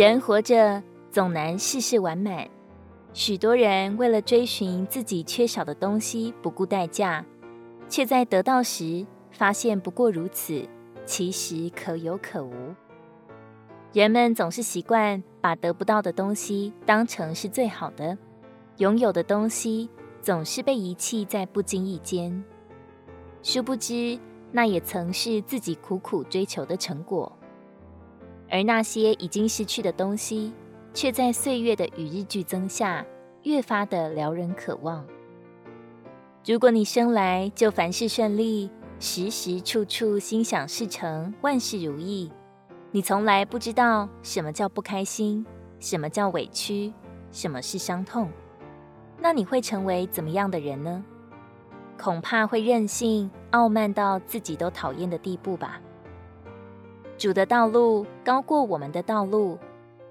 人活着总难事事完满，许多人为了追寻自己缺少的东西，不顾代价，却在得到时发现不过如此，其实可有可无。人们总是习惯把得不到的东西当成是最好的，拥有的东西总是被遗弃在不经意间，殊不知那也曾是自己苦苦追求的成果。而那些已经失去的东西，却在岁月的与日俱增下，越发的撩人渴望。如果你生来就凡事顺利，时时处处心想事成，万事如意。你从来不知道什么叫不开心，什么叫委屈，什么是伤痛。那你会成为怎么样的人呢？恐怕会任性、傲慢到自己都讨厌的地步吧。主的道路高过我们的道路，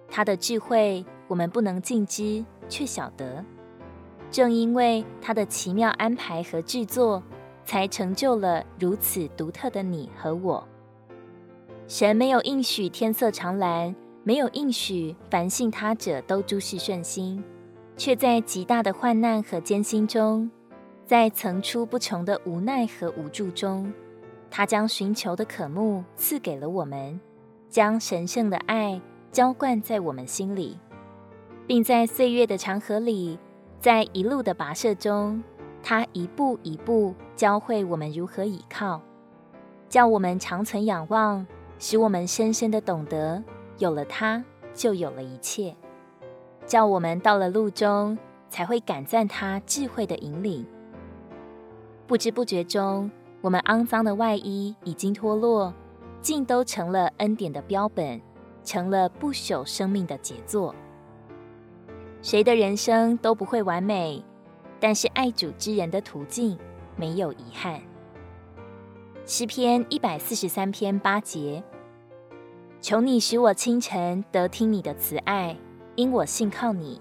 他的智慧我们不能尽知，却晓得。正因为他的奇妙安排和制作，才成就了如此独特的你和我。神没有应许天色常蓝，没有应许凡信他者都诸事顺心，却在极大的患难和艰辛中，在层出不穷的无奈和无助中，他将寻求的渴慕赐给了我们，将神圣的爱浇灌在我们心里，并在岁月的长河里，在一路的跋涉中，他一步一步教会我们如何倚靠，叫我们长存仰望。使我们深深的懂得，有了他，就有了一切；叫我们到了路中，才会感赞他智慧的引领。不知不觉中，我们肮脏的外衣已经脱落，尽都成了恩典的标本，成了不朽生命的杰作。谁的人生都不会完美，但是爱主之人的途径没有遗憾。诗篇一百四十三篇八节，求你使我清晨得听你的慈爱，因我信靠你；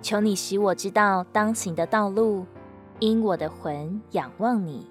求你使我知道当行的道路，因我的魂仰望你。